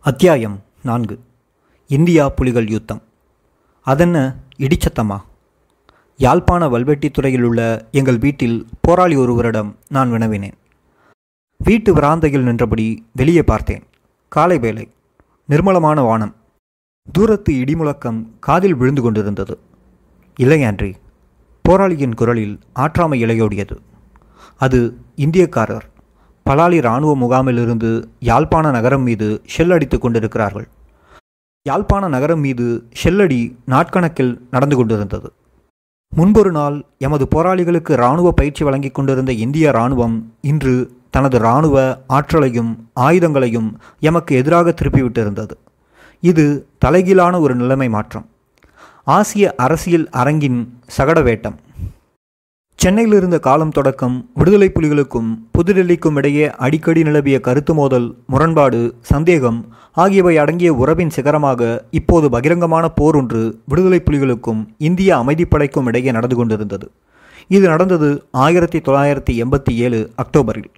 அத்தியாயம் நான்கு. இந்தியா புலிகள் யுத்தம். அதென்ன இடிச்சத்தமா? யாழ்ப்பாண வல்வெட்டித்துறையில் உள்ள எங்கள் வீட்டில் போராளி ஒருவரிடம் நான் வினவினேன். வீட்டு வராந்தையில் நின்றபடி வெளியே பார்த்தேன். காலை வேலை நிர்மலமான வானம். தூரத்து இடிமுழக்கம் காதில் விழுந்து கொண்டிருந்தது. இல்லை ஆன்றி போராளியின் குரலில் ஆற்றாமை இலையோடியது. அது இந்தியக்காரர் பலாலி இராணுவ முகாமிலிருந்து யாழ்ப்பாண நகரம் மீது ஷெல் அடித்துக் கொண்டிருக்கிறார்கள். யாழ்ப்பாண நகரம் மீது ஷெல்லடி நாட்கணக்கில் நடந்து கொண்டிருந்தது. முன்பொரு நாள் எமது போராளிகளுக்கு இராணுவ பயிற்சி வழங்கிக் கொண்டிருந்த இந்திய இராணுவம் இன்று தனது இராணுவ ஆற்றலையும் ஆயுதங்களையும் எமக்கு எதிராக திருப்பிவிட்டிருந்தது இது தலைகீழான ஒரு நிலைமை மாற்றம். ஆசிய அரசியல் அரங்கின் சகடவேட்டம். சென்னையில் இருந்த காலம் தொடக்கம் விடுதலை புலிகளுக்கும் புதுடெல்லிக்கும் இடையே அடிக்கடி நிலவிய கருத்து மோதல் முரண்பாடு சந்தேகம் ஆகியவை அடங்கிய உறவின் சிகரமாக இப்போது பகிரங்கமான போர் ஒன்று விடுதலை புலிகளுக்கும் இந்திய அமைதிப்படைக்கும் இடையே நடந்து கொண்டிருந்தது. இது நடந்தது ஆயிரத்தி தொள்ளாயிரத்தி எண்பத்தி ஏழு அக்டோபரில்.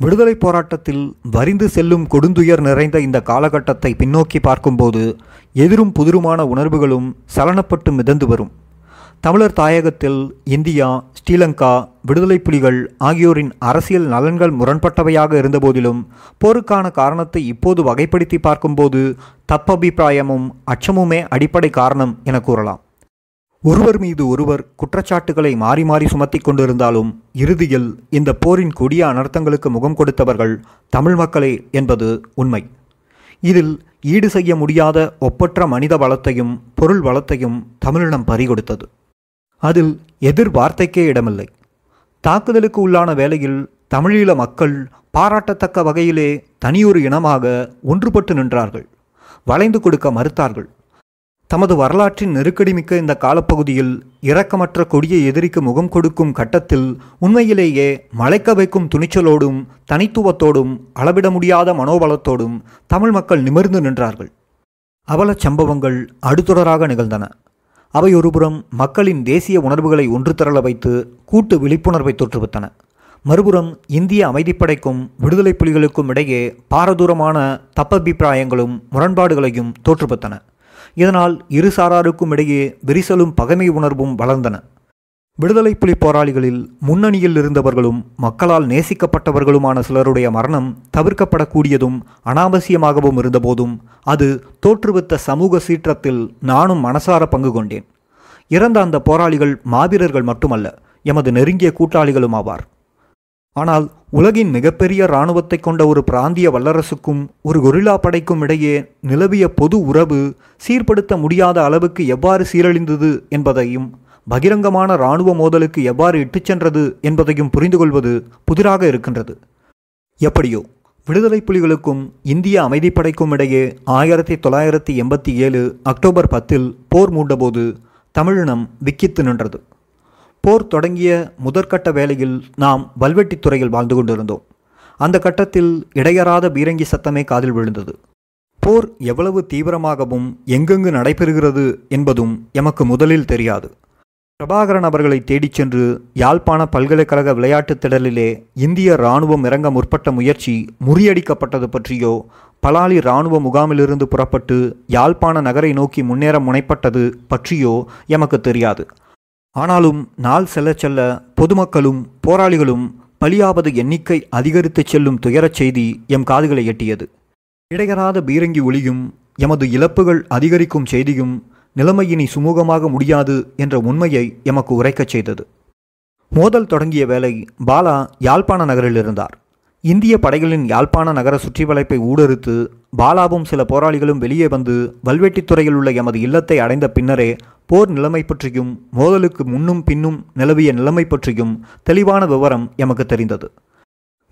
விடுதலை போராட்டத்தில் வரிந்து செல்லும் கொடுந்துயர் நிறைந்த இந்த காலகட்டத்தை பின்னோக்கி பார்க்கும்போது எதிரும் புதிருமான உணர்வுகளும் சலனப்பட்டு மிதந்து வரும். தமிழர் தாயகத்தில் இந்தியா ஸ்ரீலங்கா விடுதலை புலிகள் ஆகியோரின் அரசியல் நலன்கள் முரண்பட்டவையாக இருந்தபோதிலும் போருக்கான காரணத்தை இப்போது வகைப்படுத்தி பார்க்கும்போது தப்பபிப்பிராயமும் அச்சமுமே அடிப்படை காரணம் என கூறலாம். ஒருவர் மீது ஒருவர் குற்றச்சாட்டுகளை மாறி மாறி சுமத்தி கொண்டிருந்தாலும் இறுதியில் இந்த போரின் கொடிய அனர்த்தங்களுக்கு முகம் கொடுத்தவர்கள் தமிழ் மக்களே என்பது உண்மை. இதில் ஈடு செய்ய முடியாத ஒப்பற்ற மனித வளத்தையும் பொருள் வளத்தையும் தமிழினம் பறிகொடுத்தது. அதில் எதிர்வார்த்தைக்கே இடமில்லை. தாக்குதலுக்கு உள்ளான வேளையில் தமிழீழ மக்கள் பாராட்டத்தக்க வகையிலே தனியொரு இனமாக ஒன்றுபட்டு நின்றார்கள். வளைந்து கொடுக்க மறுத்தார்கள். தமது வரலாற்றின் நெருக்கடி மிக்க இந்த காலப்பகுதியில் இரக்கமற்ற கொடிய எதிரிக்கு முகம் கொடுக்கும் கட்டத்தில் உண்மையிலேயே மலைக்க வைக்கும் துணிச்சலோடும் தனித்துவத்தோடும் அளவிட முடியாத மனோபலத்தோடும் தமிழ் மக்கள் நிமிர்ந்து நின்றார்கள். அவலச் சம்பவங்கள் அடுத்தொடராக நிகழ்ந்தன. அவை ஒருபுறம் மக்களின் தேசிய உணர்வுகளை ஒன்று திரள வைத்து கூட்டு விழிப்புணர்வை தோற்றுவித்தன. மறுபுறம் இந்திய அமைதிப்படைக்கும் விடுதலை புலிகளுக்கும் இடையே பாரதூரமான தப்பபிப்பிராயங்களும் முரண்பாடுகளையும் தோற்றுவித்தன. இதனால் இரு சாராருக்கும் இடையே விரிசலும் பகைமை உணர்வும் வளர்ந்தன. விடுதலை புலி போராளிகளில் முன்னணியில் இருந்தவர்களும் மக்களால் நேசிக்கப்பட்டவர்களுமான சிலருடைய மரணம் தவிர்க்கப்படக்கூடியதும் அனாவசியமாகவும் இருந்தபோதும் அது தோற்றுவித்த சமூக சீற்றத்தில் நானும் மனசார பங்கு கொண்டேன். இறந்த அந்த போராளிகள் மாவீரர்கள் மட்டுமல்ல எமது நெருங்கிய கூட்டாளிகளும் ஆவார். ஆனால் உலகின் மிகப்பெரிய இராணுவத்தை கொண்ட ஒரு பிராந்திய வல்லரசுக்கும் ஒரு கொரில்லா படைக்கும் இடையே நிலவிய பொது உறவு சீர்படுத்த முடியாத அளவுக்கு எவ்வாறு சீரழிந்தது என்பதையும் பகிரங்கமான இராணுவ மோதலுக்கு எவ்வாறு இட்டுச் சென்றது என்பதையும் புரிந்து கொள்வது புதிராக இருக்கின்றது. எப்படியோ விடுதலை புலிகளுக்கும் இந்திய அமைதிப்படைக்கும் இடையே ஆயிரத்தி தொள்ளாயிரத்தி எண்பத்தி ஏழு அக்டோபர் பத்தில் போர் மூண்டபோது தமிழினம் விக்கித்து நின்றது. போர் தொடங்கிய முதற்கட்ட வேளையில் நாம் வல்வெட்டித்துறையில் வாழ்ந்து கொண்டிருந்தோம். அந்த கட்டத்தில் இடையறாத பீரங்கி சத்தமே காதில் விழுந்தது. போர் எவ்வளவு தீவிரமாகவும் எங்கெங்கு நடைபெறுகிறது என்பதும் எமக்கு முதலில் தெரியாது. பிரபாகரன் அவர்களை தேடிச் சென்று யாழ்ப்பாண பல்கலைக்கழக விளையாட்டுத் திடலிலே இந்திய இராணுவம் இறங்க முற்பட்ட முயற்சி முறியடிக்கப்பட்டது பற்றியோ பலாலி இராணுவ முகாமிலிருந்து புறப்பட்டு யாழ்ப்பாண நகரை நோக்கி முன்னேற முனைப்பட்டது பற்றியோ எமக்கு தெரியாது. ஆனாலும் நாள் செல்ல செல்ல பொதுமக்களும் போராளிகளும் பலியாவது எண்ணிக்கை அதிகரித்துச் செல்லும் துயரச் செய்தி எம் காதுகளை எட்டியது. இடையராத பீரங்கி ஒளியும் எமது இழப்புகள் அதிகரிக்கும் செய்தியும் நிலைமையினி சுமூகமாக முடியாது என்ற உண்மையை எமக்கு உரைக்கச் செய்தது. மோதல் தொடங்கிய வேளை பாலா யாழ்ப்பாண நகரில் இருந்தார். இந்திய படைகளின் யாழ்ப்பாண நகர சுற்றி வளைப்பை ஊடறுத்து பாலாவும் சில போராளிகளும் வெளியே வந்து வல்வெட்டித்துறையில் உள்ள எமது இல்லத்தை அடைந்த பின்னரே போர் நிலைமை பற்றியும் மோதலுக்கு முன்னும் பின்னும் நிலவிய நிலைமை பற்றியும் தெளிவான விவரம் எமக்கு தெரிந்தது.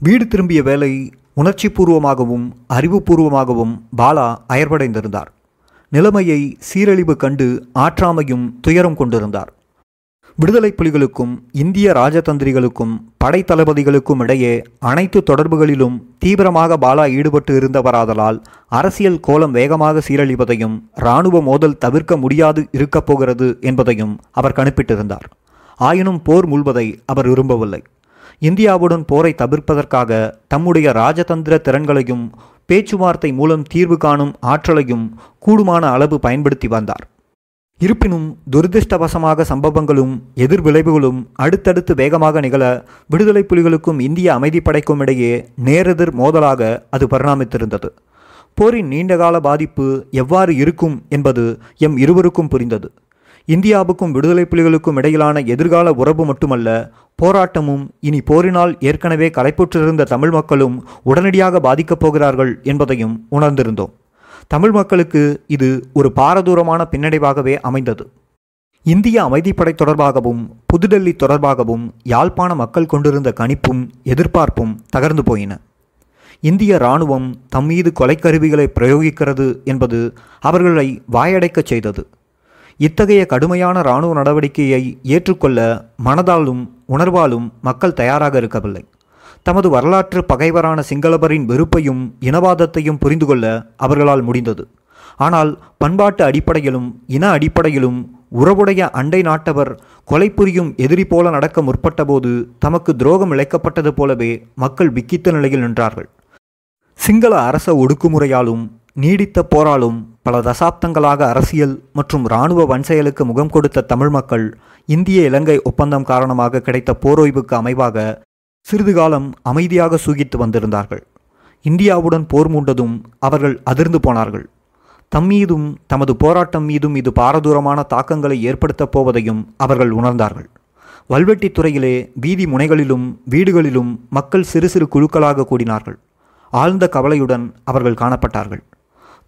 வீடு திரும்பிய வேலை உணர்ச்சிபூர்வமாகவும் அறிவுபூர்வமாகவும் பாலா அயர்வடைந்திருந்தார் நிலைமையை சீரழிவு கண்டு ஆற்றாமையும் துயரம் கொண்டிருந்தார். விடுதலை புலிகளுக்கும் இந்திய ராஜதந்திரிகளுக்கும் படைத்தளபதிகளுக்கும் இடையே அனைத்து தொடர்புகளிலும் தீவிரமாக பாலா ஈடுபட்டு இருந்தவராதலால் அரசியல் கோலம் வேகமாக சீரழிவதையும் இராணுவ மோதல் தவிர்க்க முடியாது இருக்கப் போகிறது என்பதையும் அவர் கணிப்பிட்டிருந்தார். ஆயினும் போர் முழுவதை அவர் விரும்பவில்லை. இந்தியாவுடன் போரை தவிர்ப்பதற்காக தம்முடைய ராஜதந்திர திறன்களையும் பேச்சுவார்த்தை மூலம் தீர்வு காணும் ஆற்றலையும் கூடுமான அளவு பயன்படுத்தி வந்தார். இருப்பினும் துரதிருஷ்டவசமாக சம்பவங்களும் எதிர்விளைவுகளும் அடுத்தடுத்து வேகமாக நிகழ விடுதலை புலிகளுக்கும் இந்திய அமைதிப்படைக்கும் இடையே நேரெதிர் மோதலாக அது பரிணாமித்திருந்தது. போரின் நீண்டகால பாதிப்பு எவ்வாறு இருக்கும் என்பது எம் இருவருக்கும் புரிந்தது. இந்தியாவுக்கும் விடுதலை புலிகளுக்கும் இடையிலான எதிர்கால உறவு மட்டுமல்ல போராட்டமும் இனி போரினால் ஏற்கனவே களைப்புற்றிருந்த தமிழ் மக்களும் உடனடியாக பாதிக்கப் போகிறார்கள் என்பதையும் உணர்ந்திருந்தோம். தமிழ் மக்களுக்கு இது ஒரு பாரதூரமான பின்னடைவாகவே அமைந்தது. இந்திய அமைதிப்படை தொடர்பாகவும் புதுடெல்லி தொடர்பாகவும் யாழ்ப்பாண மக்கள் கொண்டிருந்த கணிப்பும் எதிர்பார்ப்பும் தகர்ந்து போயின. இந்திய இராணுவம் தம் மீது கொலைக்கருவிகளை பிரயோகிக்கிறது என்பது அவர்களை வாயடைக்கச் செய்தது. இத்தகைய கடுமையான இராணுவ நடவடிக்கையை ஏற்றுக்கொள்ள மனதாலும் உணர்வாலும் மக்கள் தயாராக இருக்கவில்லை. தமது வரலாற்று பகைவரான சிங்களவரின் வெறுப்பையும் இனவாதத்தையும் புரிந்து கொள்ள அவர்களால் முடிந்தது. ஆனால் பண்பாட்டு அடிப்படையிலும் இன அடிப்படையிலும் உறவுடைய அண்டை நாட்டவர் கொலை புரியும் எதிரி போல நடக்க முற்பட்டபோது தமக்கு துரோகம் இழைக்கப்பட்டது போலவே மக்கள் விக்கித்த நிலையில் நின்றார்கள். சிங்கள அரச ஒடுக்குமுறையாலும் நீடித்த போராலும் பல தசாப்தங்களாக அரசியல் மற்றும் இராணுவ வன்செயலுக்கு முகம் கொடுத்த தமிழ் மக்கள் இந்திய இலங்கை ஒப்பந்தம் காரணமாக கிடைத்த போரோய்வுக்கு அமைவாக சிறிது காலம் அமைதியாக சூகித்து வந்திருந்தார்கள். இந்தியாவுடன் போர் மூண்டதும் அவர்கள் அதிர்ந்து போனார்கள். தம் மீதும் தமது போராட்டம் மீதும் இது பாரதூரமான தாக்கங்களை ஏற்படுத்தப் போவதையும் அவர்கள் உணர்ந்தார்கள். வல்வெட்டித் துறையிலே வீதி முனைகளிலும் வீடுகளிலும் மக்கள் சிறு சிறு குழுக்களாக கூடினார்கள். ஆழ்ந்த கவலையுடன் அவர்கள் காணப்பட்டார்கள்.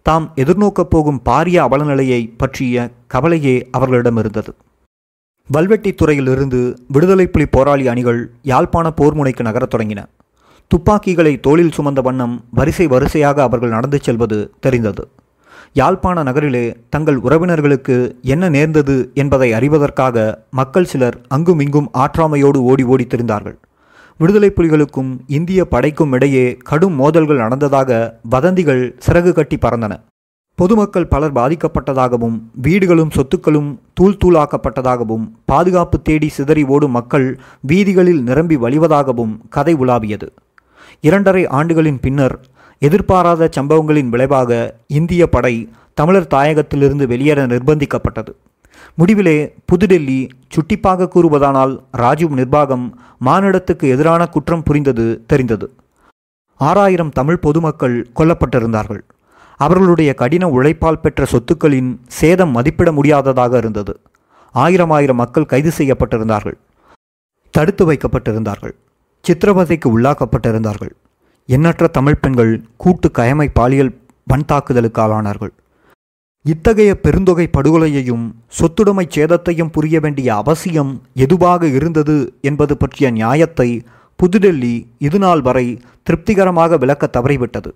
தாம் எதிர்நோக்கப் போகும் பாரிய அவலநிலையை பற்றிய கவலையே அவர்களிடம் இருந்தது. வல்வெட்டித் துறையிலிருந்து விடுதலை புலி போராளி அணிகள் யாழ்ப்பாண போர் முனைக்கு நகரத் தொடங்கின. துப்பாக்கிகளை தோளில் சுமந்த வண்ணம் வரிசை வரிசையாக அவர்கள் நடந்து செல்வது தெரிந்தது. யாழ்ப்பாண நகரிலே தங்கள் உறவினர்களுக்கு என்ன நேர்ந்தது என்பதை அறிவதற்காக மக்கள் சிலர் அங்குமிங்கும் ஆற்றாமையோடு ஓடி ஓடி திரிந்தார்கள். விடுதலை புலிகளுக்கும் இந்திய படைக்கும் இடையே கடும் மோதல்கள் நடந்ததாக வதந்திகள் சிறகு கட்டி பறந்தன. பொதுமக்கள் பலர் பாதிக்கப்பட்டதாகவும் வீடுகளும் சொத்துக்களும் தூள் தூளாக்கப்பட்டதாகவும் பாதுகாப்பு தேடி சிதறி ஓடும் மக்கள் வீதிகளில் நிரம்பி வழிவதாகவும் கதை உலாவியது. இரண்டரை ஆண்டுகளின் பின்னர் எதிர்பாராத சம்பவங்களின் விளைவாக இந்திய படை தமிழர் தாயகத்திலிருந்து வெளியேற நிர்பந்திக்கப்பட்டது. முடிவிலே புதுடெல்லி சுட்டிப்பாக கூறுவதானால் ராஜீவ் நிர்வாகம் மானிடத்துக்கு எதிரான குற்றம் புரிந்தது தெரிந்தது. ஆறாயிரம் தமிழ் பொதுமக்கள் கொல்லப்பட்டிருந்தார்கள். அவர்களுடைய கடின உழைப்பால் பெற்ற சொத்துக்களின் சேதம் மதிப்பிட முடியாததாக இருந்தது. ஆயிரம் ஆயிரம் மக்கள் கைது செய்யப்பட்டிருந்தார்கள். தடுத்து வைக்கப்பட்டிருந்தார்கள். சித்திரவதைக்கு உள்ளாக்கப்பட்டிருந்தார்கள். எண்ணற்ற தமிழ் பெண்கள் கூட்டு கயமை பாலியல் வன்தாக்குதலுக்கு ஆளானார்கள் இத்தகைய பெருந்தொகை படுகொலையையும் சொத்துடைமை சேதத்தையும் புரிய வேண்டிய அவசியம் எதுவாக இருந்தது என்பது பற்றிய நியாயத்தை புதுடெல்லி இதுநாள் வரை திருப்திகரமாக விளக்க தவறிவிட்டது.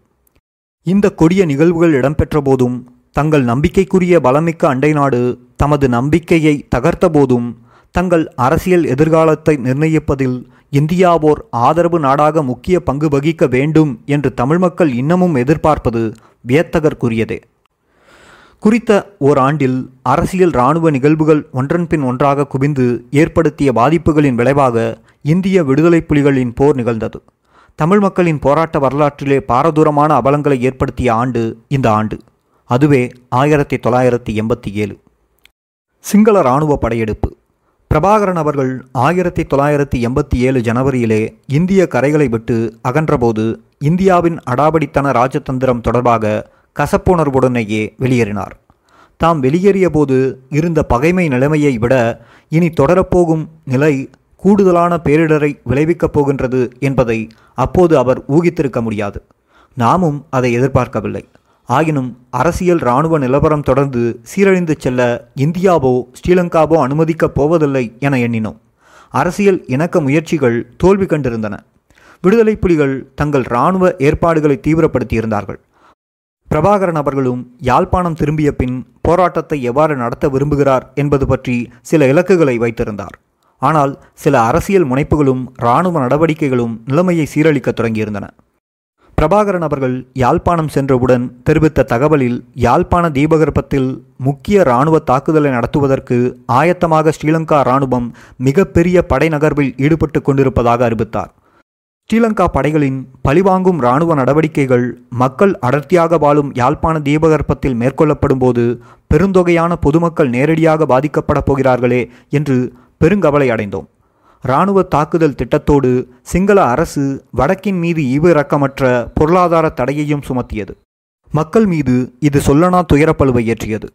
இந்த கொடிய நிகழ்வுகள் இடம்பெற்ற போதும் தங்கள் நம்பிக்கைக்குரிய பலமிக்க அண்டை நாடு தமது நம்பிக்கையை தகர்த்த போதும் தங்கள் அரசியல் எதிர்காலத்தை நிர்ணயிப்பதில் இந்தியாவோர் ஆதரவு நாடாக முக்கிய பங்கு வகிக்க வேண்டும் என்று தமிழ் மக்கள் இன்னமும் எதிர்பார்ப்பது வியத்தகர்க்குரியதே. குறித்த ஓர் ஆண்டில் அரசியல் இராணுவ நிகழ்வுகள் ஒன்றன்பின் ஒன்றாக குவிந்து ஏற்படுத்திய பாதிப்புகளின் விளைவாக இந்திய விடுதலை புலிகளின் போர் நிகழ்ந்தது. தமிழ் மக்களின் போராட்ட வரலாற்றிலே பாரதூரமான அவலங்களை ஏற்படுத்திய ஆண்டு இந்த ஆண்டு. அதுவே ஆயிரத்தி தொள்ளாயிரத்தி எண்பத்தி ஏழு. சிங்கள இராணுவ படையெடுப்பு. பிரபாகரன் அவர்கள் ஆயிரத்தி தொள்ளாயிரத்தி எண்பத்தி ஏழு ஜனவரியிலே இந்திய கரைகளை விட்டு அகன்றபோது இந்தியாவின் அடாவடித்தன ராஜதந்திரம் தொடர்பாக கசப்புணர்வுடனேயே வெளியேறினார். தாம் வெளியேறிய போது இருந்த பகைமை நிலைமையை விட இனி தொடரப்போகும் நிலை கூடுதலான பேரிடரை விளைவிக்கப் போகின்றது என்பதை அப்போது அவர் ஊகித்திருக்க முடியாது. நாமும் அதை எதிர்பார்க்கவில்லை. ஆயினும் அரசியல் இராணுவ நிலவரம் தொடர்ந்து சீரழிந்து செல்ல இந்தியாவோ ஸ்ரீலங்காவோ அனுமதிக்கப் போவதில்லை என எண்ணினோம். அரசியல் இணக்க முயற்சிகள் தோல்வி கண்டிருந்தன. விடுதலை புலிகள் தங்கள் இராணுவ ஏற்பாடுகளை தீவிரப்படுத்தியிருந்தார்கள். பிரபாகரன் அவர்களும் யாழ்ப்பாணம் திரும்பிய பின் போராட்டத்தை எவ்வாறு நடத்த விரும்புகிறார் என்பது பற்றி சில இலக்குகளை வைத்திருந்தார். ஆனால் சில அரசியல் முனைப்புகளும் இராணுவ நடவடிக்கைகளும் நிலைமையை சீரழிக்கத் தொடங்கியிருந்தன. பிரபாகரன் அவர்கள் யாழ்ப்பாணம் சென்றவுடன் தெரிவித்த தகவலில் யாழ்ப்பாண தீபகற்பத்தில் முக்கிய இராணுவ தாக்குதலை நடத்துவதற்கு ஆயத்தமாக ஸ்ரீலங்கா இராணுவம் மிகப்பெரிய படை நகர்வில் ஈடுபட்டு கொண்டிருப்பதாக அறிவித்தார். ஸ்ரீலங்கா படைகளின் பழிவாங்கும் இராணுவ நடவடிக்கைகள் மக்கள் அடர்த்தியாக வாழும் யாழ்ப்பாண தீபகற்பத்தில் மேற்கொள்ளப்படும் போது பெருந்தொகையான பொதுமக்கள் நேரடியாக பாதிக்கப்படப் போகிறார்களே என்று பெருங்கவலை அடைந்தோம். இராணுவ தாக்குதல் திட்டத்தோடு சிங்கள அரசு வடக்கின் மீது ஈவிரக்கமற்ற பொருளாதார தடையையும் சுமத்தியது. மக்கள் மீது இது சொல்லனா துயரப்பழுவை ஏற்றியது.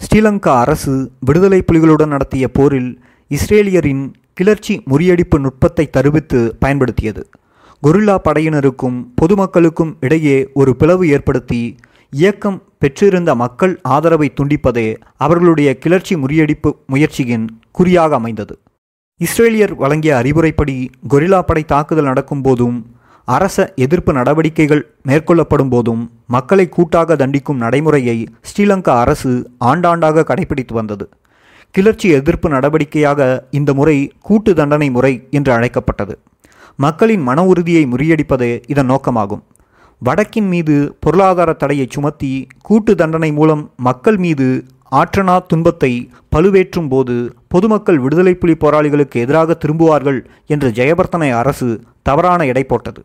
ஸ்ரீலங்கா அரசு விடுதலை புலிகளுடன் நடத்திய போரில் இஸ்ரேலியரின் கிளர்ச்சி முறியடிப்பு நுட்பத்தை தருவித்து பயன்படுத்தியது. கொரில்லா படையினருக்கும் பொதுமக்களுக்கும் இடையே ஒரு பிளவு ஏற்படுத்தி இயக்கம் பெற்றிருந்த மக்கள் ஆதரவை துண்டிப்பதே அவர்களுடைய கிளர்ச்சி முறியடிப்பு முயற்சியின் குறியாக அமைந்தது. இஸ்ரேலியர் வழங்கிய அறிவுரைப்படி கொரில்லா படை தாக்குதல் நடக்கும்போதும் அரச எதிர்ப்பு நடவடிக்கைகள் மேற்கொள்ளப்படும் போதும் மக்களை கூட்டாக தண்டிக்கும் நடைமுறையை ஸ்ரீலங்கா அரசு ஆண்டாண்டாக கடைபிடித்து வந்தது. கிளர்ச்சி எதிர்ப்பு நடவடிக்கையாக இந்த முறை கூட்டு தண்டனை முறை என்று அழைக்கப்பட்டது. மக்களின் மன உறுதியை முறியடிப்பதே இதன் நோக்கமாகும். வடக்கின் மீது பொருளாதார தடையை சுமத்தி கூட்டு தண்டனை மூலம் மக்கள் மீது ஆற்றனா துன்பத்தை பழுவேற்றும் போது பொதுமக்கள் விடுதலை புலி போராளிகளுக்கு எதிராக திரும்புவார்கள் என்று ஜெயபர்த்தனை அரசு தவறான எடை போட்டது.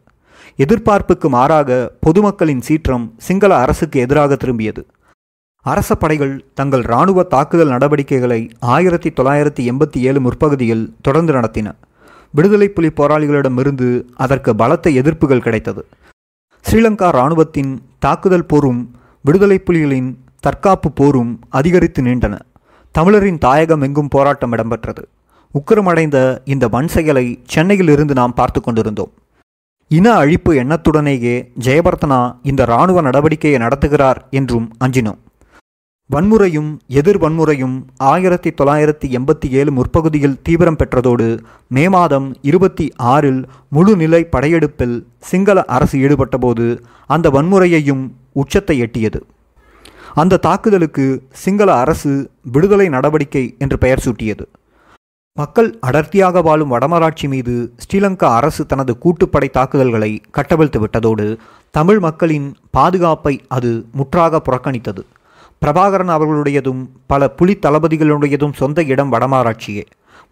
எதிர்பார்ப்புக்கு மாறாக பொதுமக்களின் சீற்றம் சிங்கள அரசுக்கு எதிராக திரும்பியது. அரச படைகள் தங்கள் இராணுவ தாக்குதல் நடவடிக்கைகளை ஆயிரத்தி தொள்ளாயிரத்தி எண்பத்தி ஏழு முற்பகுதியில் தொடர்ந்து நடத்தின. விடுதலை புலி போராளிகளிடமிருந்து அதற்கு பலத்த எதிர்ப்புகள் கிடைத்தது. ஸ்ரீலங்கா இராணுவத்தின் தாக்குதல் போரும் விடுதலை புலிகளின் தற்காப்பு போரும் அதிகரித்து நீண்டன. தமிழரின் தாயகம் எங்கும் போராட்டம் இடம்பெற்றது. உக்கிரமடைந்த இந்த வன் செயலை சென்னையில் இருந்து நாம் பார்த்து கொண்டிருந்தோம். இன அழிப்பு எண்ணத்துடனேயே ஜெயபர்த்தனா இந்த இராணுவ நடவடிக்கையை நடத்துகிறார் என்றும் அஞ்சினோம். வன்முறையும் எதிர் வன்முறையும் ஆயிரத்தி தொள்ளாயிரத்தி எண்பத்தி ஏழு முற்பகுதியில் தீவிரம் பெற்றதோடு மே மாதம் இருபத்தி ஆறில் முழுநிலை படையெடுப்பில் சிங்கள அரசு ஈடுபட்டபோது அந்த வன்முறையையும் உச்சத்தை எட்டியது. அந்த தாக்குதலுக்கு சிங்கள அரசு விடுதலை நடவடிக்கை என்று பெயர் சூட்டியது. மக்கள் அடர்த்தியாக வாழும் வடமராட்சி மீது ஸ்ரீலங்கா அரசு தனது கூட்டுப்படை தாக்குதல்களை கட்டவிழ்த்து விட்டதோடு தமிழ் மக்களின் பாதுகாப்பை அது முற்றாக புறக்கணித்தது. பிரபாகரன் அவர்களுடையதும் பல புலி தளபதிகளுடையதும் சொந்த இடம் வடமாராட்சியே.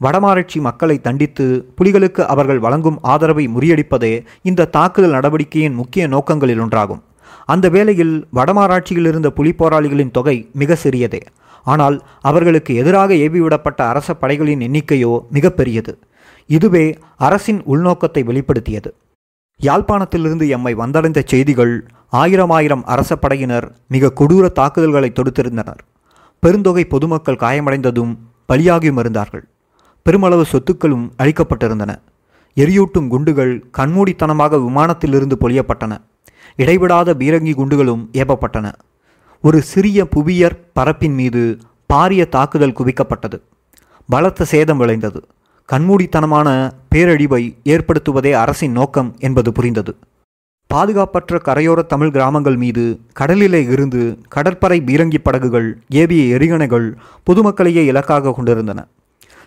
வடமாராட்சி மக்களை தண்டித்து புலிகளுக்கு அவர்கள் வழங்கும் ஆதரவை முறியடிப்பதே இந்த தாக்குதல் நடவடிக்கையின் முக்கிய நோக்கங்களில் ஒன்றாகும். அந்த வேளையில் வடமாராட்சியில் இருந்த புலி போராளிகளின் தொகை மிக சிறியதே. ஆனால் அவர்களுக்கு எதிராக ஏவிவிடப்பட்ட அரச படைகளின் எண்ணிக்கையோ மிகப்பெரியது. இதுவே அரசின் உள்நோக்கத்தை வெளிப்படுத்தியது. யாழ்ப்பாணத்திலிருந்து எம்மை வந்தடைந்த செய்திகள் ஆயிரம் ஆயிரம் அரச படையினர் மிக கொடூர தாக்குதல்களை தொடுத்திருந்தனர். பெருந்தொகை பொதுமக்கள் காயமடைந்ததும் பலியாகியும் இருந்தார்கள் பெருமளவு சொத்துக்களும் அழிக்கப்பட்டிருந்தன. எரியூட்டும் குண்டுகள் கண்மூடித்தனமாக விமானத்திலிருந்து பொழியப்பட்டன. இடைவிடாத பீரங்கி குண்டுகளும் ஏப்பப்பட்டன ஒரு சிறிய புவியர் பரப்பின் மீது பாரிய தாக்குதல் குவிக்கப்பட்டது. பலத்த சேதம் விளைந்தது. கண்மூடித்தனமான பேரழிவை ஏற்படுத்துவதே அரசின் நோக்கம் என்பது புரிந்தது. பாதுகாப்பற்ற கரையோர தமிழ் கிராமங்கள் மீது கடலிலே இருந்து கடற்படை பீரங்கி படகுகள் ஏவிய எரிகணைகள் பொதுமக்களையே இலக்காக கொண்டிருந்தன.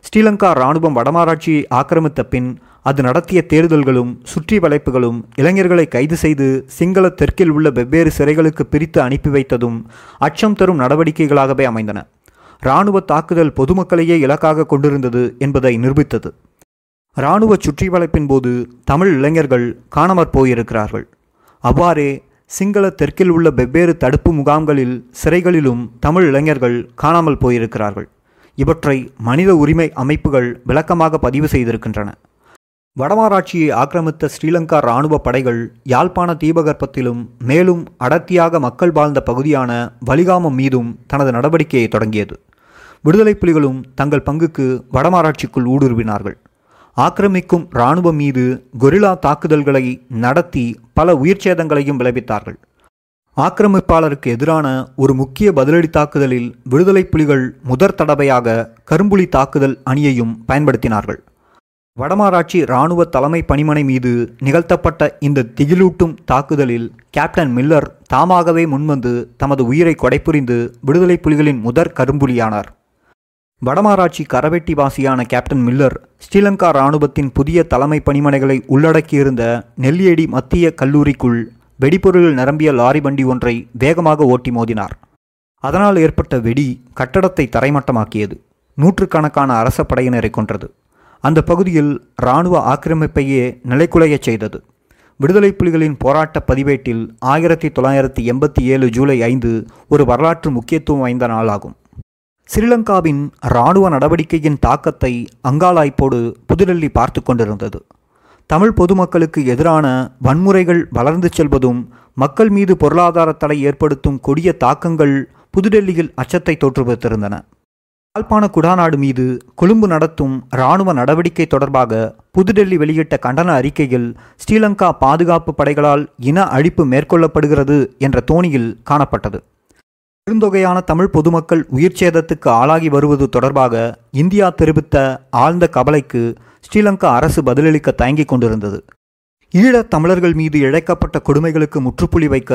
ஸ்ரீலங்கா இராணுவம் வடமாராட்சியை ஆக்கிரமித்த பின் அது நடத்திய தேர்தல்களும் சுற்றி வளைப்புகளும் இளைஞர்களை கைது செய்து சிங்கள தெற்கில் உள்ள வெவ்வேறு சிறைகளுக்கு பிரித்து அனுப்பி வைத்ததும் அச்சம் தரும் நடவடிக்கைகளாகவே அமைந்தன. இராணுவ தாக்குதல் பொதுமக்களையே இலக்காக கொண்டிருந்தது என்பதை நிரூபித்தது. இராணுவ சுற்றி வளைப்பின் போது தமிழ் இளைஞர்கள் காணாமற் போயிருக்கிறார்கள். அவ்வாறே சிங்கள தெற்கில் உள்ள வெவ்வேறு தடுப்பு முகாம்களில் சிறைகளிலும் தமிழ் இளைஞர்கள் காணாமல் போயிருக்கிறார்கள். இவற்றை மனித உரிமை அமைப்புகள் விளக்கமாக பதிவு செய்திருக்கின்றன. வடமாராட்சியை ஆக்கிரமித்த ஸ்ரீலங்கா இராணுவ படைகள் யாழ்ப்பாண தீபகற்பத்திலும் மேலும் அடர்த்தியாக மக்கள் வாழ்ந்த பகுதியான வலிகாமம் மீதும் தனது நடவடிக்கையை தொடங்கியது. விடுதலை புலிகளும் தங்கள் பங்குக்கு வடமாராட்சிக்குள் ஊடுருவினார்கள். ஆக்கிரமிக்கும் இராணுவம் மீது கொரில்லா தாக்குதல்களை நடத்தி பல உயிர் சேதங்களையும் விளைவித்தார்கள். ஆக்கிரமிப்பாளருக்கு எதிரான ஒரு முக்கிய பதிலடி தாக்குதலில் விடுதலை புலிகள் முதற் தடவையாக கரும்புலி தாக்குதல் அணியையும் பயன்படுத்தினார்கள். வடமாராட்சி இராணுவ தலைமை பணிமனை மீது நிகழ்த்தப்பட்ட இந்த திகிலூட்டும் தாக்குதலில் கேப்டன் மில்லர் தாமாகவே முன்வந்து தமது உயிரை கொடைபுரிந்து விடுதலை புலிகளின் முதற் கரும்புலியானார். வடமாராட்சி கரவெட்டி வாசியான கேப்டன் மில்லர் ஸ்ரீலங்கா இராணுவத்தின் புதிய தலைமை பணிமனைகளை உள்ளடக்கியிருந்த நெல்லியடி மத்திய கல்லூரிக்குள் வெடிபொருள் நிரம்பிய லாரி வண்டி ஒன்றை வேகமாக ஓட்டி மோதினார். அதனால் ஏற்பட்ட வெடி கட்டடத்தை தரைமட்டமாக்கியது. நூற்றுக்கணக்கான அரச படையினரை கொன்றது. அந்த பகுதியில் இராணுவ ஆக்கிரமிப்பையே நிலைக்குலையச் செய்தது. விடுதலை புலிகளின் போராட்ட பதிவேட்டில் ஆயிரத்தி தொள்ளாயிரத்தி எண்பத்தி ஏழு ஜூலை ஐந்து ஒரு வரலாற்று முக்கியத்துவம் வாய்ந்த நாளாகும். ஸ்ரீலங்காவின் இராணுவ நடவடிக்கையின் தாக்கத்தை அங்காளாய்ப்போடு புதுடெல்லி பார்த்து கொண்டிருந்தது. தமிழ் பொதுமக்களுக்கு எதிரான வன்முறைகள் வளர்ந்து செல்வதும் மக்கள் மீது பொருளாதார தடை ஏற்படுத்தும் கொடிய தாக்கங்கள் புதுடெல்லியில் அச்சத்தை தோற்றுவித்திருந்தன. யாழ்ப்பாண குடாநாடு மீது கொழும்பு நடத்தும் இராணுவ நடவடிக்கை தொடர்பாக புதுடெல்லி வெளியிட்ட கண்டன அறிக்கையில் ஸ்ரீலங்கா பாதுகாப்பு படைகளால் இன அழிப்பு மேற்கொள்ளப்படுகிறது என்ற தோணியில் காணப்பட்டது. பெருந்தொகையான தமிழ் பொதுமக்கள் உயிர் சேதத்துக்கு ஆளாகி வருவது தொடர்பாக இந்தியா தெரிவித்த ஆழ்ந்த கவலைக்கு ஸ்ரீலங்கா அரசு பதிலளிக்க தயங்கிக் கொண்டிருந்தது. ஈழத் தமிழர்கள் மீது இழைக்கப்பட்ட கொடுமைகளுக்கு முற்றுப்புள்ளி வைக்க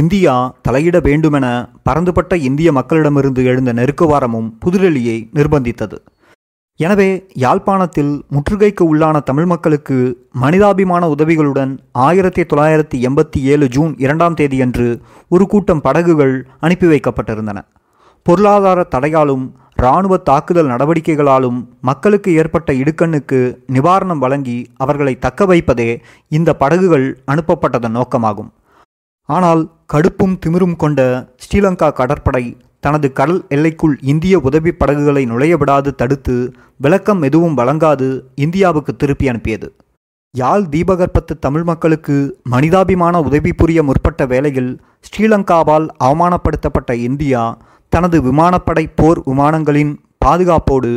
இந்தியா தலையிட வேண்டுமென பரந்துபட்ட இந்திய மக்களிடமிருந்து எழுந்த நெருக்குவாரமும் புதுடெல்லியை நிர்பந்தித்தது. எனவே யாழ்ப்பாணத்தில் முற்றுகைக்கு உள்ளான தமிழ் மக்களுக்கு மனிதாபிமான உதவிகளுடன் ஆயிரத்தி தொள்ளாயிரத்தி எண்பத்தி ஏழு ஜூன் இரண்டாம் தேதியன்று ஒரு கூட்டம் படகுகள் அனுப்பி வைக்கப்பட்டிருந்தன. பொருளாதார தடையாலும் இராணுவ தாக்குதல் நடவடிக்கைகளாலும் மக்களுக்கு ஏற்பட்ட இடுக்கண்ணுக்கு நிவாரணம் வழங்கி அவர்களை தக்க வைப்பதே இந்த படகுகள் அனுப்பப்பட்டதன் நோக்கமாகும். ஆனால் கடுப்பும் திமிரும் கொண்ட ஸ்ரீலங்கா கடற்படை தனது கடல் எல்லைக்குள் இந்திய உதவி படகுகளை நுழைய விடாது தடுத்து விளக்கம் எதுவும் வழங்காது இந்தியாவுக்கு திருப்பி அனுப்பியது. யாழ் தீபகற்பத்து தமிழ் மக்களுக்கு மனிதாபிமான உதவி புரிய முற்பட்ட வேளையில் ஸ்ரீலங்காவால் அவமானப்படுத்தப்பட்ட இந்தியா தனது விமானப்படை போர் விமானங்களின் பாதுகாப்போடு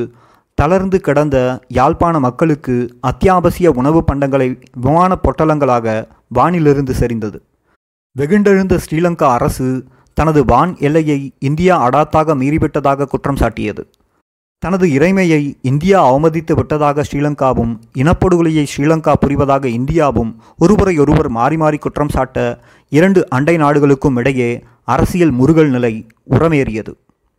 தளர்ந்து கிடந்த யாழ்ப்பாண மக்களுக்கு அத்தியாவசிய உணவு பண்டங்களை விமான பொட்டலங்களாக வானிலிருந்து செறிந்தது. வெகுண்டெழுந்த ஸ்ரீலங்கா அரசு தனது வான் எல்லையை இந்தியா அடாத்தாக மீறிவிட்டதாக குற்றம் சாட்டியது. தனது இறைமையை இந்தியா அவமதித்து விட்டதாக ஸ்ரீலங்காவும் இனப்படுகொலையை ஸ்ரீலங்கா புரிவதாக இந்தியாவும் ஒருவரை ஒருவர் மாறி மாறி குற்றம் சாட்ட இரண்டு அண்டை நாடுகளுக்கும் இடையே அரசியல் முருகல் நிலை உரமேறியது.